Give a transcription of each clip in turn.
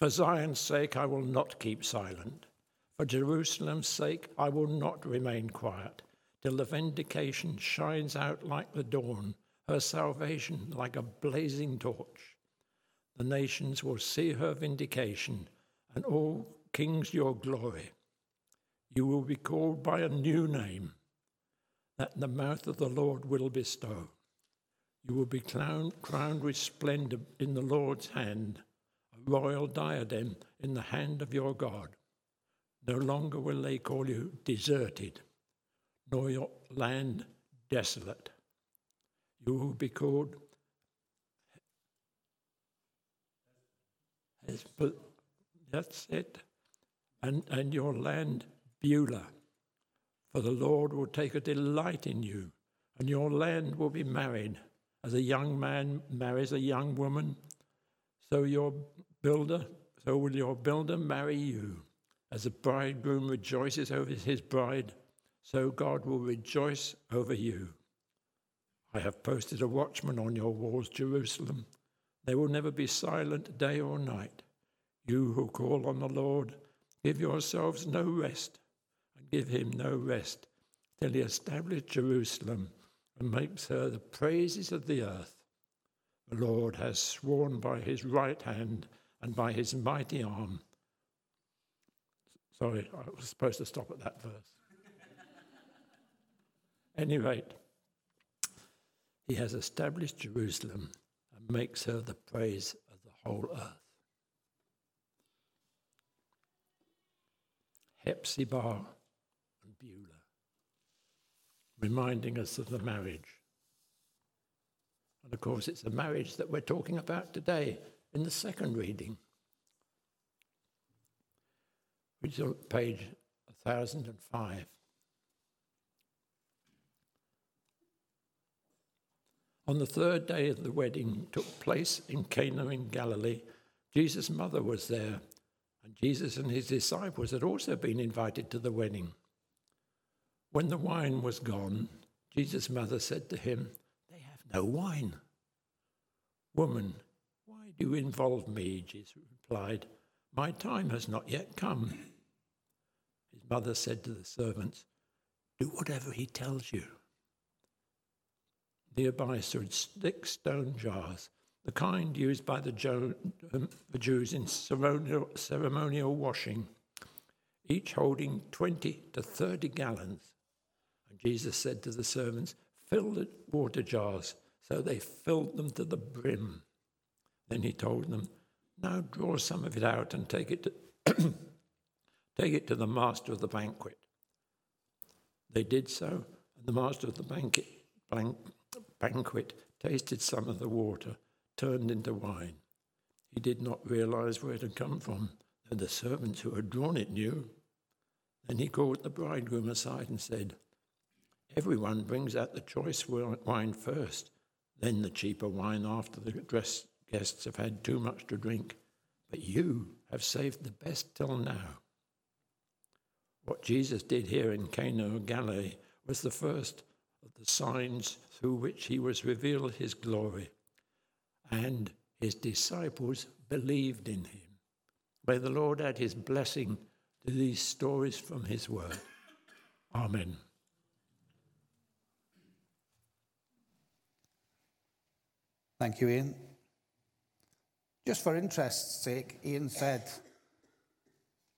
For Zion's sake, I will not keep silent. For Jerusalem's sake, I will not remain quiet, till the vindication shines out like the dawn, her salvation like a blazing torch. The nations will see her vindication, and all kings your glory. You will be called by a new name that the mouth of the Lord will bestow. You will be crowned with splendor in the Lord's hand royal diadem in the hand of your God. No longer will they call you deserted, nor your land desolate. You will be called that's it, and, and your land Beulah. For the Lord will take a delight in you, and your land will be married as a young man marries a young woman. So your builder, so will your builder marry you. As a bridegroom rejoices over his bride, so God will rejoice over you. I have posted a watchman on your walls, Jerusalem. They will never be silent day or night. You who call on the Lord, give yourselves no rest, and give him no rest, till he establish Jerusalem and makes her the praises of the earth. The Lord has sworn by his right hand and by his mighty arm. Sorry, I was supposed to stop at that verse. any rate, he has established Jerusalem and makes her the praise of the whole earth. Hephzibah and Beulah, reminding us of the marriage. And of course, it's a marriage that we're talking about today in the second reading, which is on page 1005. On the third day of the wedding took place in Cana in Galilee. Jesus' mother was there, and Jesus and his disciples had also been invited to the wedding. When the wine was gone, Jesus' mother said to him, They have no wine. Woman, you involve me, Jesus replied. My time has not yet come. His mother said to the servants, Do whatever he tells you. Nearby stood six stone jars, the kind used by the, jo- um, the Jews in ceremonial, ceremonial washing, each holding 20 to 30 gallons. And Jesus said to the servants, Fill the water jars. So they filled them to the brim. Then he told them, Now draw some of it out and take it to, take it to the master of the banquet. They did so, and the master of the banquet, banquet tasted some of the water, turned into wine. He did not realize where it had come from, though the servants who had drawn it knew. Then he called the bridegroom aside and said, Everyone brings out the choice wine first, then the cheaper wine after the dress guests have had too much to drink, but you have saved the best till now. What Jesus did here in Cana of Galilee was the first of the signs through which he was revealed his glory, and his disciples believed in him. May the Lord add his blessing to these stories from his word. Amen. Thank you, Ian. Just for interest's sake, Ian said,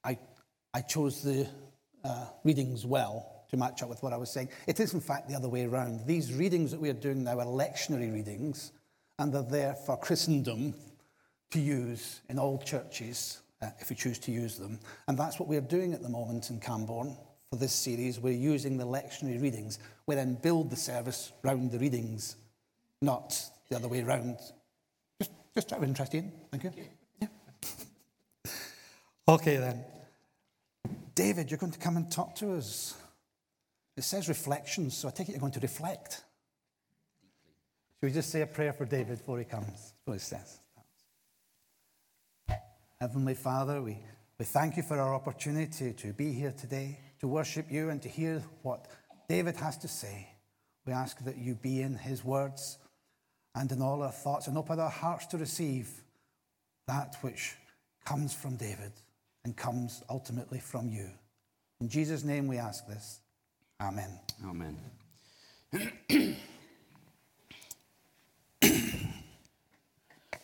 I, I chose the uh, readings well to match up with what I was saying. It is, in fact, the other way around. These readings that we are doing now are lectionary readings, and they're there for Christendom to use in all churches uh, if we choose to use them. And that's what we're doing at the moment in Camborne for this series. We're using the lectionary readings. We then build the service round the readings, not the other way around just out of interest, Ian. Thank you. Yeah. okay, then. David, you're going to come and talk to us. It says reflections, so I take it you're going to reflect. Should we just say a prayer for David before he comes? What it says. Heavenly Father, we, we thank you for our opportunity to be here today, to worship you and to hear what David has to say. We ask that you be in his words and in all our thoughts, and open our hearts to receive that which comes from David and comes ultimately from you. In Jesus' name we ask this. Amen. Amen.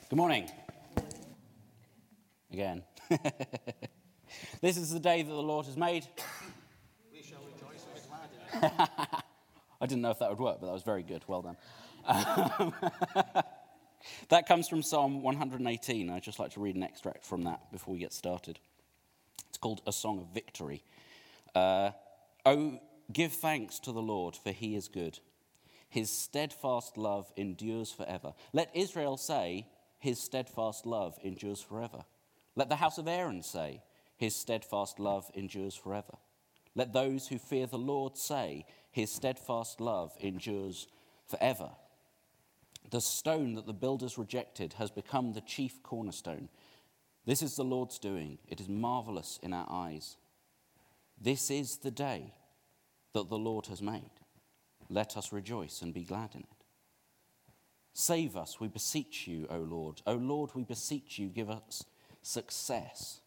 Good morning. Again. this is the day that the Lord has made. We shall rejoice and be glad in it. I didn't know if that would work, but that was very good. Well done. Um, that comes from Psalm 118. I'd just like to read an extract from that before we get started. It's called A Song of Victory. Uh, oh, give thanks to the Lord, for he is good. His steadfast love endures forever. Let Israel say, His steadfast love endures forever. Let the house of Aaron say, His steadfast love endures forever. Let those who fear the Lord say, His steadfast love endures forever. The stone that the builders rejected has become the chief cornerstone. This is the Lord's doing. It is marvelous in our eyes. This is the day that the Lord has made. Let us rejoice and be glad in it. Save us, we beseech you, O Lord. O Lord, we beseech you, give us success.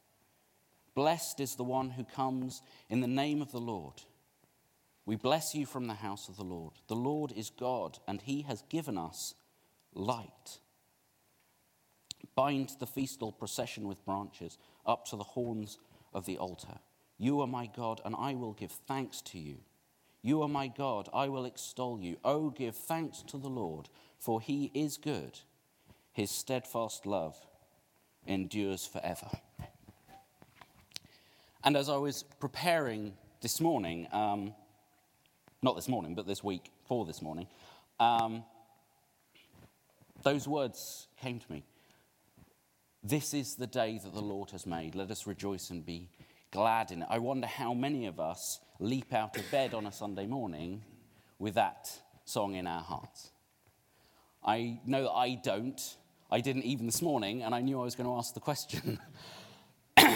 Blessed is the one who comes in the name of the Lord. We bless you from the house of the Lord. The Lord is God, and he has given us light. Bind the festal procession with branches up to the horns of the altar. You are my God, and I will give thanks to you. You are my God, I will extol you. Oh, give thanks to the Lord, for he is good. His steadfast love endures forever. And as I was preparing this morning, um, not this morning, but this week for this morning, um, those words came to me. This is the day that the Lord has made. Let us rejoice and be glad in it. I wonder how many of us leap out of bed on a Sunday morning with that song in our hearts. I know that I don't. I didn't even this morning, and I knew I was going to ask the question.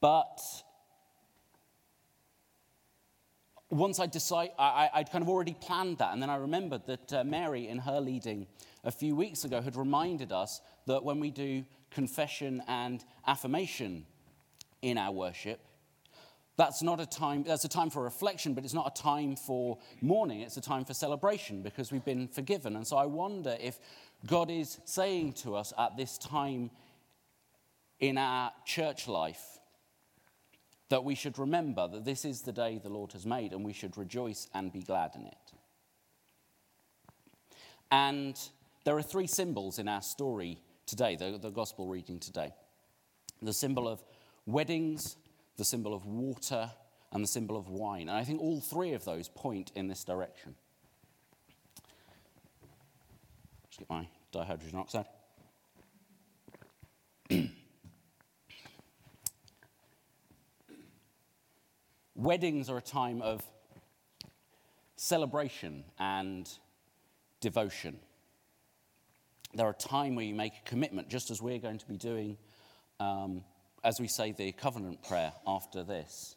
but once I decide, I, would kind of already planned that, and then I remembered that uh, Mary, in her leading a few weeks ago, had reminded us that when we do confession and affirmation in our worship, that's not a time, that's a time for reflection, but it's not a time for mourning. It's a time for celebration because we've been forgiven. And so I wonder if God is saying to us at this time in our church life that we should remember that this is the day the Lord has made and we should rejoice and be glad in it. And there are three symbols in our story today, the, the gospel reading today the symbol of weddings, the symbol of water, and the symbol of wine. And I think all three of those point in this direction. Just get my dihydrogen oxide. Weddings are a time of celebration and devotion. They're a time where you make a commitment, just as we're going to be doing um, as we say the covenant prayer after this.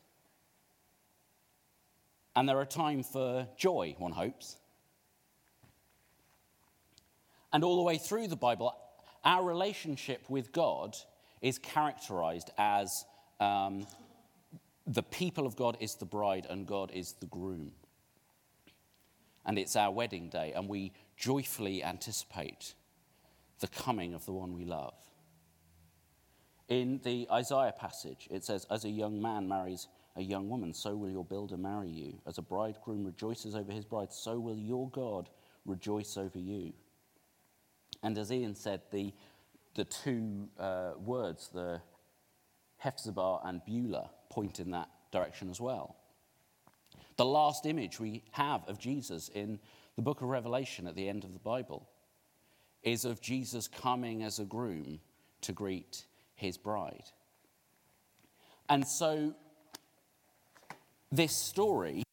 And they're a time for joy, one hopes. And all the way through the Bible, our relationship with God is characterized as um, the people of God is the bride and God is the groom. And it's our wedding day, and we joyfully anticipate the coming of the one we love. In the Isaiah passage, it says, As a young man marries a young woman, so will your builder marry you. As a bridegroom rejoices over his bride, so will your God rejoice over you. And as Ian said, the, the two uh, words, the Hephzibah and Beulah, point in that direction as well. The last image we have of Jesus in the book of Revelation at the end of the Bible is of Jesus coming as a groom to greet his bride. And so, this story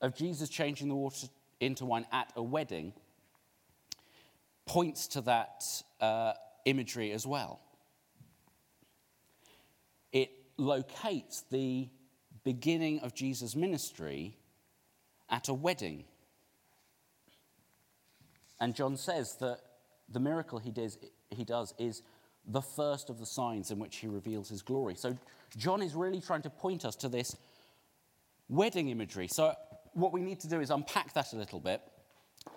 of Jesus changing the water into wine at a wedding points to that uh, imagery as well. Locates the beginning of Jesus' ministry at a wedding. And John says that the miracle he does, he does is the first of the signs in which he reveals his glory. So John is really trying to point us to this wedding imagery. So what we need to do is unpack that a little bit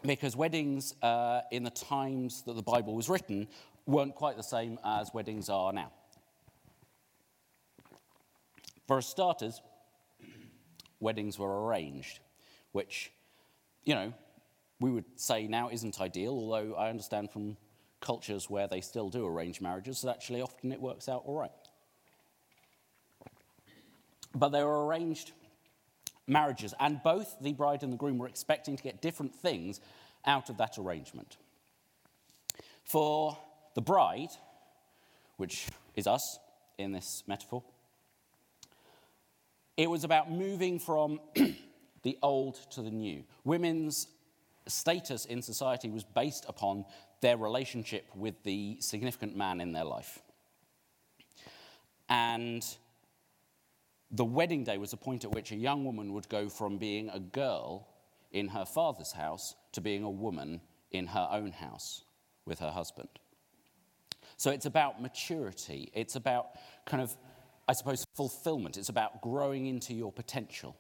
because weddings uh, in the times that the Bible was written weren't quite the same as weddings are now. For starters, weddings were arranged, which, you know, we would say now isn't ideal, although I understand from cultures where they still do arrange marriages that actually often it works out all right. But they were arranged marriages, and both the bride and the groom were expecting to get different things out of that arrangement. For the bride, which is us in this metaphor, it was about moving from the old to the new. Women's status in society was based upon their relationship with the significant man in their life. And the wedding day was a point at which a young woman would go from being a girl in her father's house to being a woman in her own house with her husband. So it's about maturity. It's about kind of, I suppose, fulfillment. It's about growing into your potential.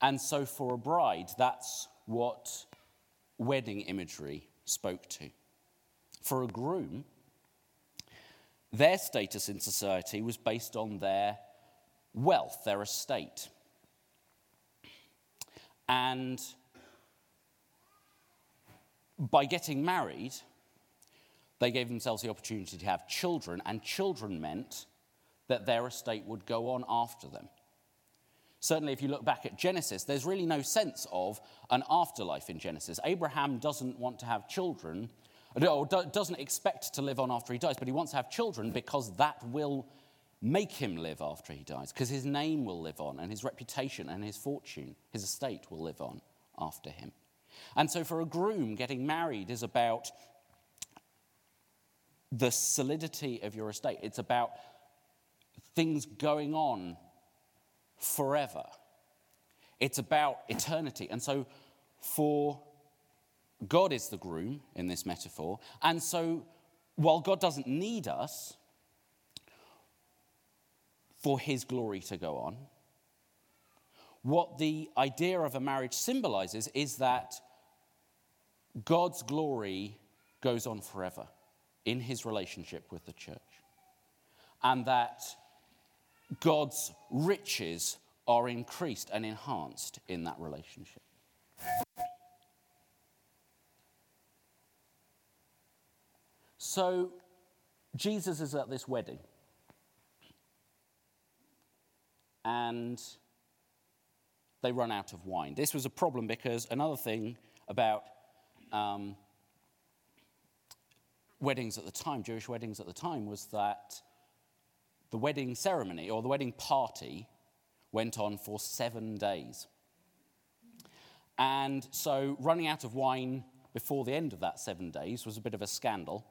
And so for a bride, that's what wedding imagery spoke to. For a groom, their status in society was based on their wealth, their estate. And by getting married, they gave themselves the opportunity to have children, and children meant that their estate would go on after them. Certainly, if you look back at Genesis, there's really no sense of an afterlife in Genesis. Abraham doesn't want to have children, or doesn't expect to live on after he dies, but he wants to have children because that will make him live after he dies, because his name will live on, and his reputation and his fortune, his estate will live on after him. And so, for a groom, getting married is about the solidity of your estate, it's about things going on forever. It's about eternity. And so, for God is the groom in this metaphor. And so, while God doesn't need us for his glory to go on, what the idea of a marriage symbolizes is that God's glory goes on forever in his relationship with the church. And that God's riches are increased and enhanced in that relationship. So, Jesus is at this wedding. And they run out of wine. This was a problem because another thing about um, weddings at the time, Jewish weddings at the time, was that the wedding ceremony or the wedding party went on for seven days. And so running out of wine before the end of that seven days was a bit of a scandal,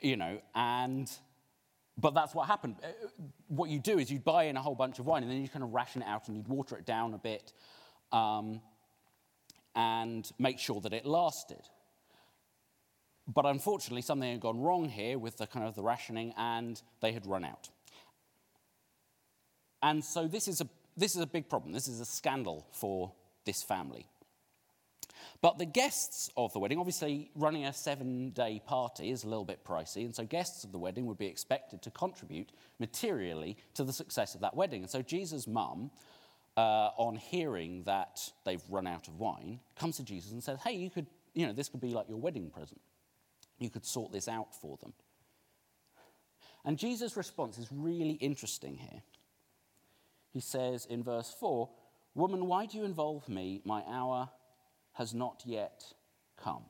you know, and but that's what happened. Uh, what you do is you buy in a whole bunch of wine and then you kind of ration it out and you'd water it down a bit um, and make sure that it lasted. But unfortunately, something had gone wrong here with the kind of the rationing and they had run out. And so this is a, this is a big problem. This is a scandal for this family. But the guests of the wedding, obviously, running a seven day party is a little bit pricey, and so guests of the wedding would be expected to contribute materially to the success of that wedding. And so Jesus' mum, uh, on hearing that they've run out of wine, comes to Jesus and says, Hey, you could, you know, this could be like your wedding present. You could sort this out for them. And Jesus' response is really interesting here he says in verse 4 Woman, why do you involve me? My hour has not yet come.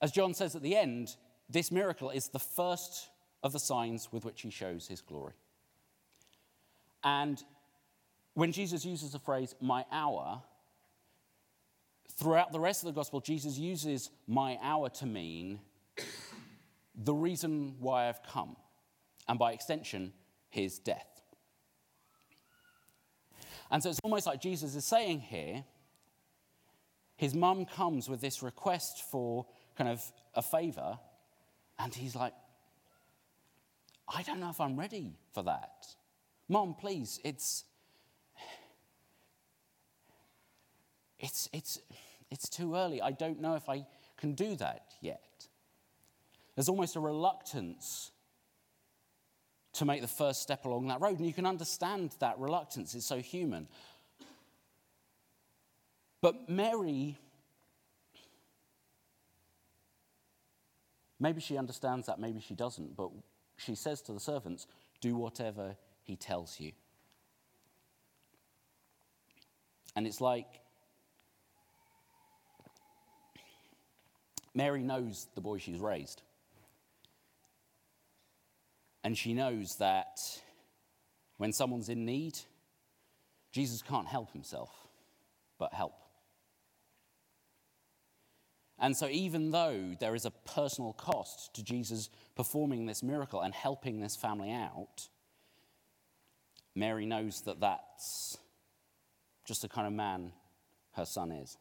As John says at the end, this miracle is the first of the signs with which he shows his glory. And when Jesus uses the phrase, my hour, throughout the rest of the gospel, Jesus uses my hour to mean the reason why I've come. And by extension, his death. And so it's almost like Jesus is saying here his mum comes with this request for kind of a favor, and he's like, I don't know if I'm ready for that. Mom, please, it's. It's, it's, it's too early. I don't know if I can do that yet. There's almost a reluctance to make the first step along that road, and you can understand that reluctance. It's so human. But Mary, maybe she understands that, maybe she doesn't, but she says to the servants, Do whatever he tells you. And it's like Mary knows the boy she's raised. And she knows that when someone's in need, Jesus can't help himself, but help. And so, even though there is a personal cost to Jesus performing this miracle and helping this family out, Mary knows that that's just the kind of man her son is.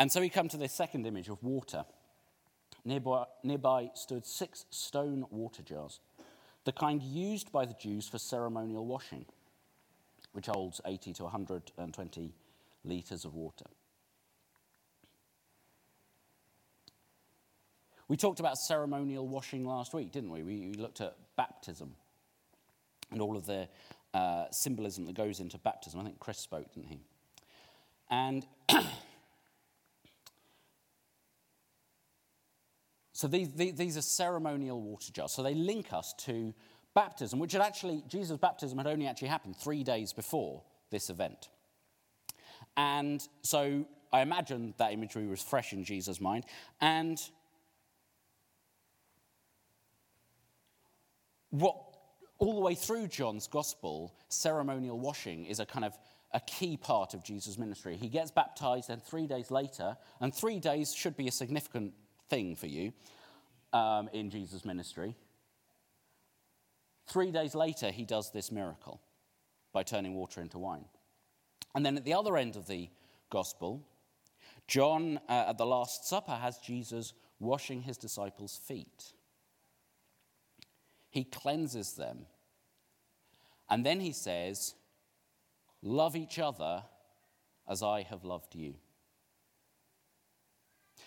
And so we come to this second image of water. Nearby, nearby stood six stone water jars, the kind used by the Jews for ceremonial washing which holds 80 to 120 litres of water. We talked about ceremonial washing last week, didn't we? We, looked at baptism and all of the uh, symbolism that goes into baptism. I think Chris spoke, didn't he? And so these, these are ceremonial water jars. So they link us to baptism, which had actually, Jesus' baptism had only actually happened three days before this event. And so I imagine that imagery was fresh in Jesus' mind. And what all the way through John's gospel, ceremonial washing is a kind of a key part of Jesus' ministry. He gets baptized, and three days later, and three days should be a significant thing for you um, in Jesus' ministry. Three days later, he does this miracle by turning water into wine. And then at the other end of the gospel, John uh, at the Last Supper has Jesus washing his disciples' feet. He cleanses them. And then he says, Love each other as I have loved you.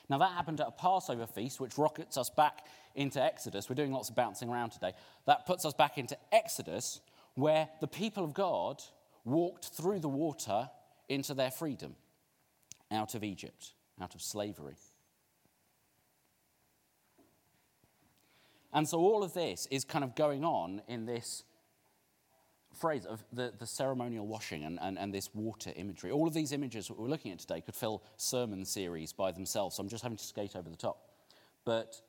Now, that happened at a Passover feast, which rockets us back into Exodus. We're doing lots of bouncing around today. That puts us back into Exodus, where the people of God walked through the water into their freedom out of Egypt, out of slavery. And so all of this is kind of going on in this phrase of the, the ceremonial washing and, and, and, this water imagery. All of these images that we're looking at today could fill sermon series by themselves, so I'm just having to skate over the top. But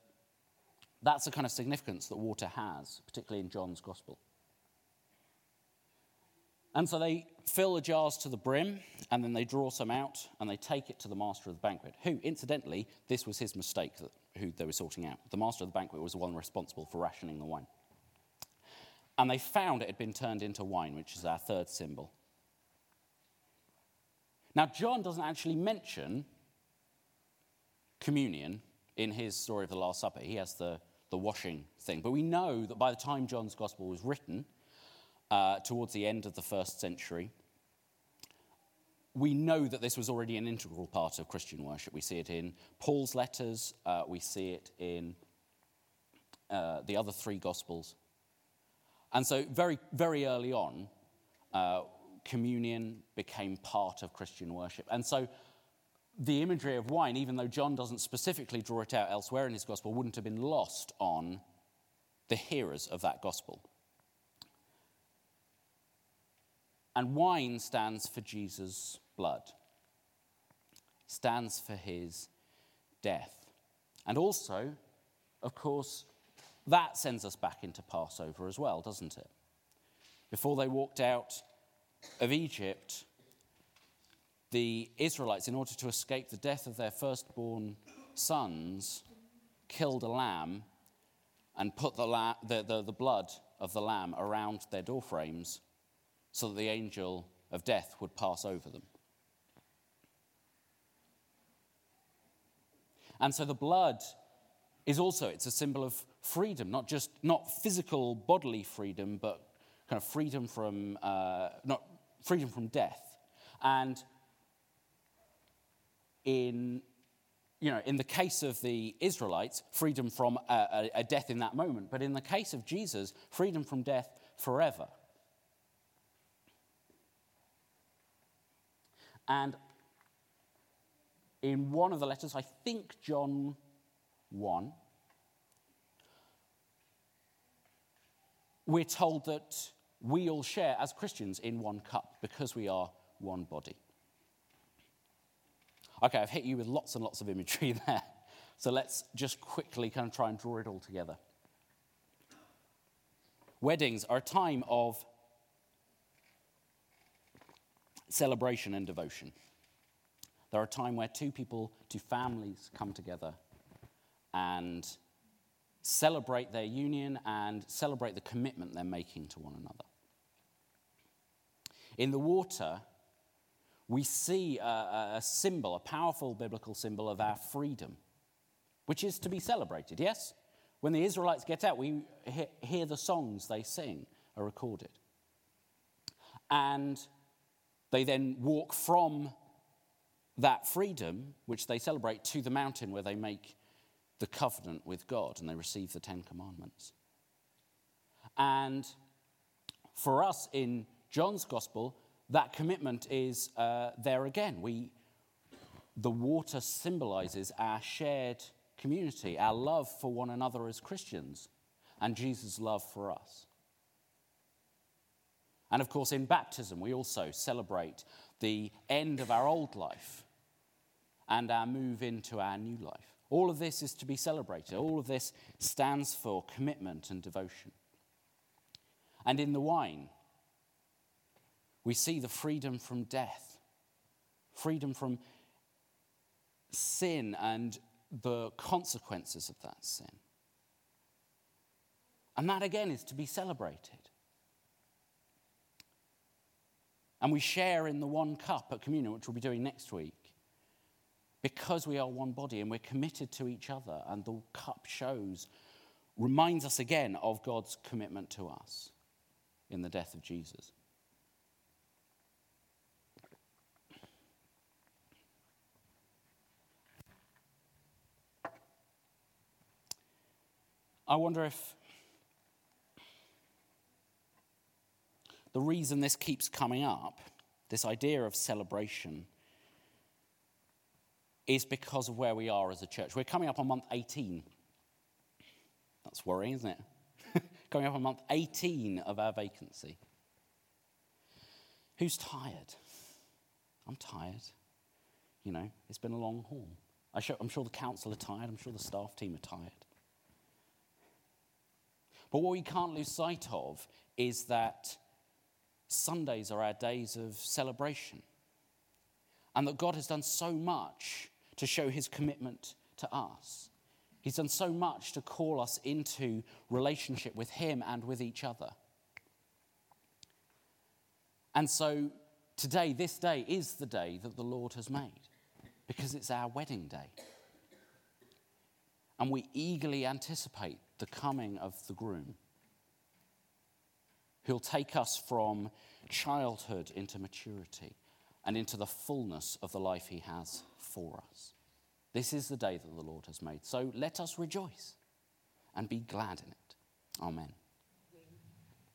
that's the kind of significance that water has, particularly in John's Gospel. And so they fill the jars to the brim, and then they draw some out, and they take it to the master of the banquet, who, incidentally, this was his mistake that, who they were sorting out. The master of the banquet was the one responsible for rationing the wine. And they found it had been turned into wine, which is our third symbol. Now, John doesn't actually mention communion in his story of the Last Supper. He has the the washing thing. But we know that by the time John's Gospel was written, uh, towards the end of the first century, we know that this was already an integral part of Christian worship. We see it in Paul's letters, uh, we see it in uh, the other three Gospels. And so, very, very early on, uh, communion became part of Christian worship. And so, the imagery of wine, even though John doesn't specifically draw it out elsewhere in his gospel, wouldn't have been lost on the hearers of that gospel. And wine stands for Jesus' blood, stands for his death. And also, of course, that sends us back into Passover as well, doesn't it? Before they walked out of Egypt, the Israelites, in order to escape the death of their firstborn sons, killed a lamb and put the, la- the, the, the blood of the lamb around their doorframes so that the angel of death would pass over them. And so the blood is also it's a symbol of freedom, not just not physical bodily freedom, but kind of freedom from uh, not freedom from death. And in you know, in the case of the Israelites, freedom from a, a, death in that moment, but in the case of Jesus, freedom from death forever. And in one of the letters, I think John 1, we're told that we all share as Christians in one cup because we are one body. Okay, I've hit you with lots and lots of imagery there. So let's just quickly kind of try and draw it all together. Weddings are a time of celebration and devotion. They're a time where two people, two families come together and celebrate their union and celebrate the commitment they're making to one another. In the water, we see a, a, symbol, a powerful biblical symbol of our freedom, which is to be celebrated, yes? When the Israelites get out, we hear the songs they sing are recorded. And they then walk from that freedom, which they celebrate, to the mountain where they make the covenant with God and they receive the Ten Commandments. And for us in John's Gospel, that commitment is uh, there again. We, the water symbolizes our shared community, our love for one another as Christians, and Jesus' love for us. And of course, in baptism, we also celebrate the end of our old life and our move into our new life. All of this is to be celebrated. All of this stands for commitment and devotion. And in the wine, we see the freedom from death, freedom from sin and the consequences of that sin. And that again is to be celebrated. And we share in the one cup at communion, which we'll be doing next week, because we are one body and we're committed to each other. And the cup shows, reminds us again of God's commitment to us in the death of Jesus. I wonder if the reason this keeps coming up, this idea of celebration, is because of where we are as a church. We're coming up on month 18. That's worrying, isn't it? coming up on month 18 of our vacancy. Who's tired? I'm tired. You know, it's been a long haul. I'm sure the council are tired. I'm sure the staff team are tired. But what we can't lose sight of is that Sundays are our days of celebration. And that God has done so much to show his commitment to us. He's done so much to call us into relationship with him and with each other. And so today, this day, is the day that the Lord has made because it's our wedding day. And we eagerly anticipate the coming of the groom, who'll take us from childhood into maturity and into the fullness of the life he has for us. This is the day that the Lord has made. So let us rejoice and be glad in it. Amen.